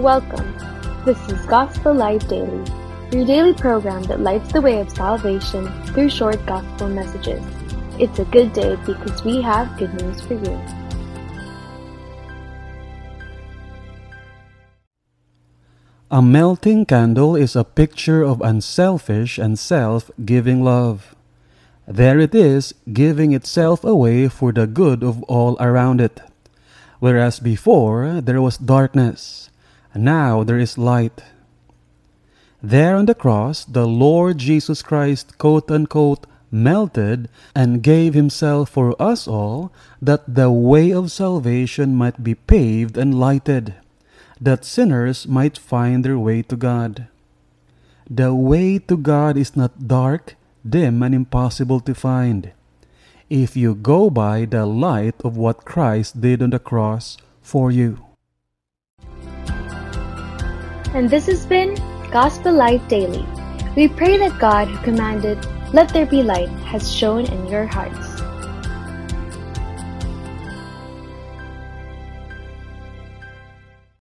Welcome. This is Gospel Light Daily, your daily program that lights the way of salvation through short gospel messages. It's a good day because we have good news for you. A melting candle is a picture of unselfish and self giving love. There it is, giving itself away for the good of all around it. Whereas before there was darkness, now there is light. There on the cross, the Lord Jesus Christ, quote unquote, melted and gave himself for us all, that the way of salvation might be paved and lighted that sinners might find their way to God. The way to God is not dark, dim, and impossible to find. If you go by the light of what Christ did on the cross for you. And this has been Gospel Light Daily. We pray that God, who commanded, Let there be light, has shone in your hearts.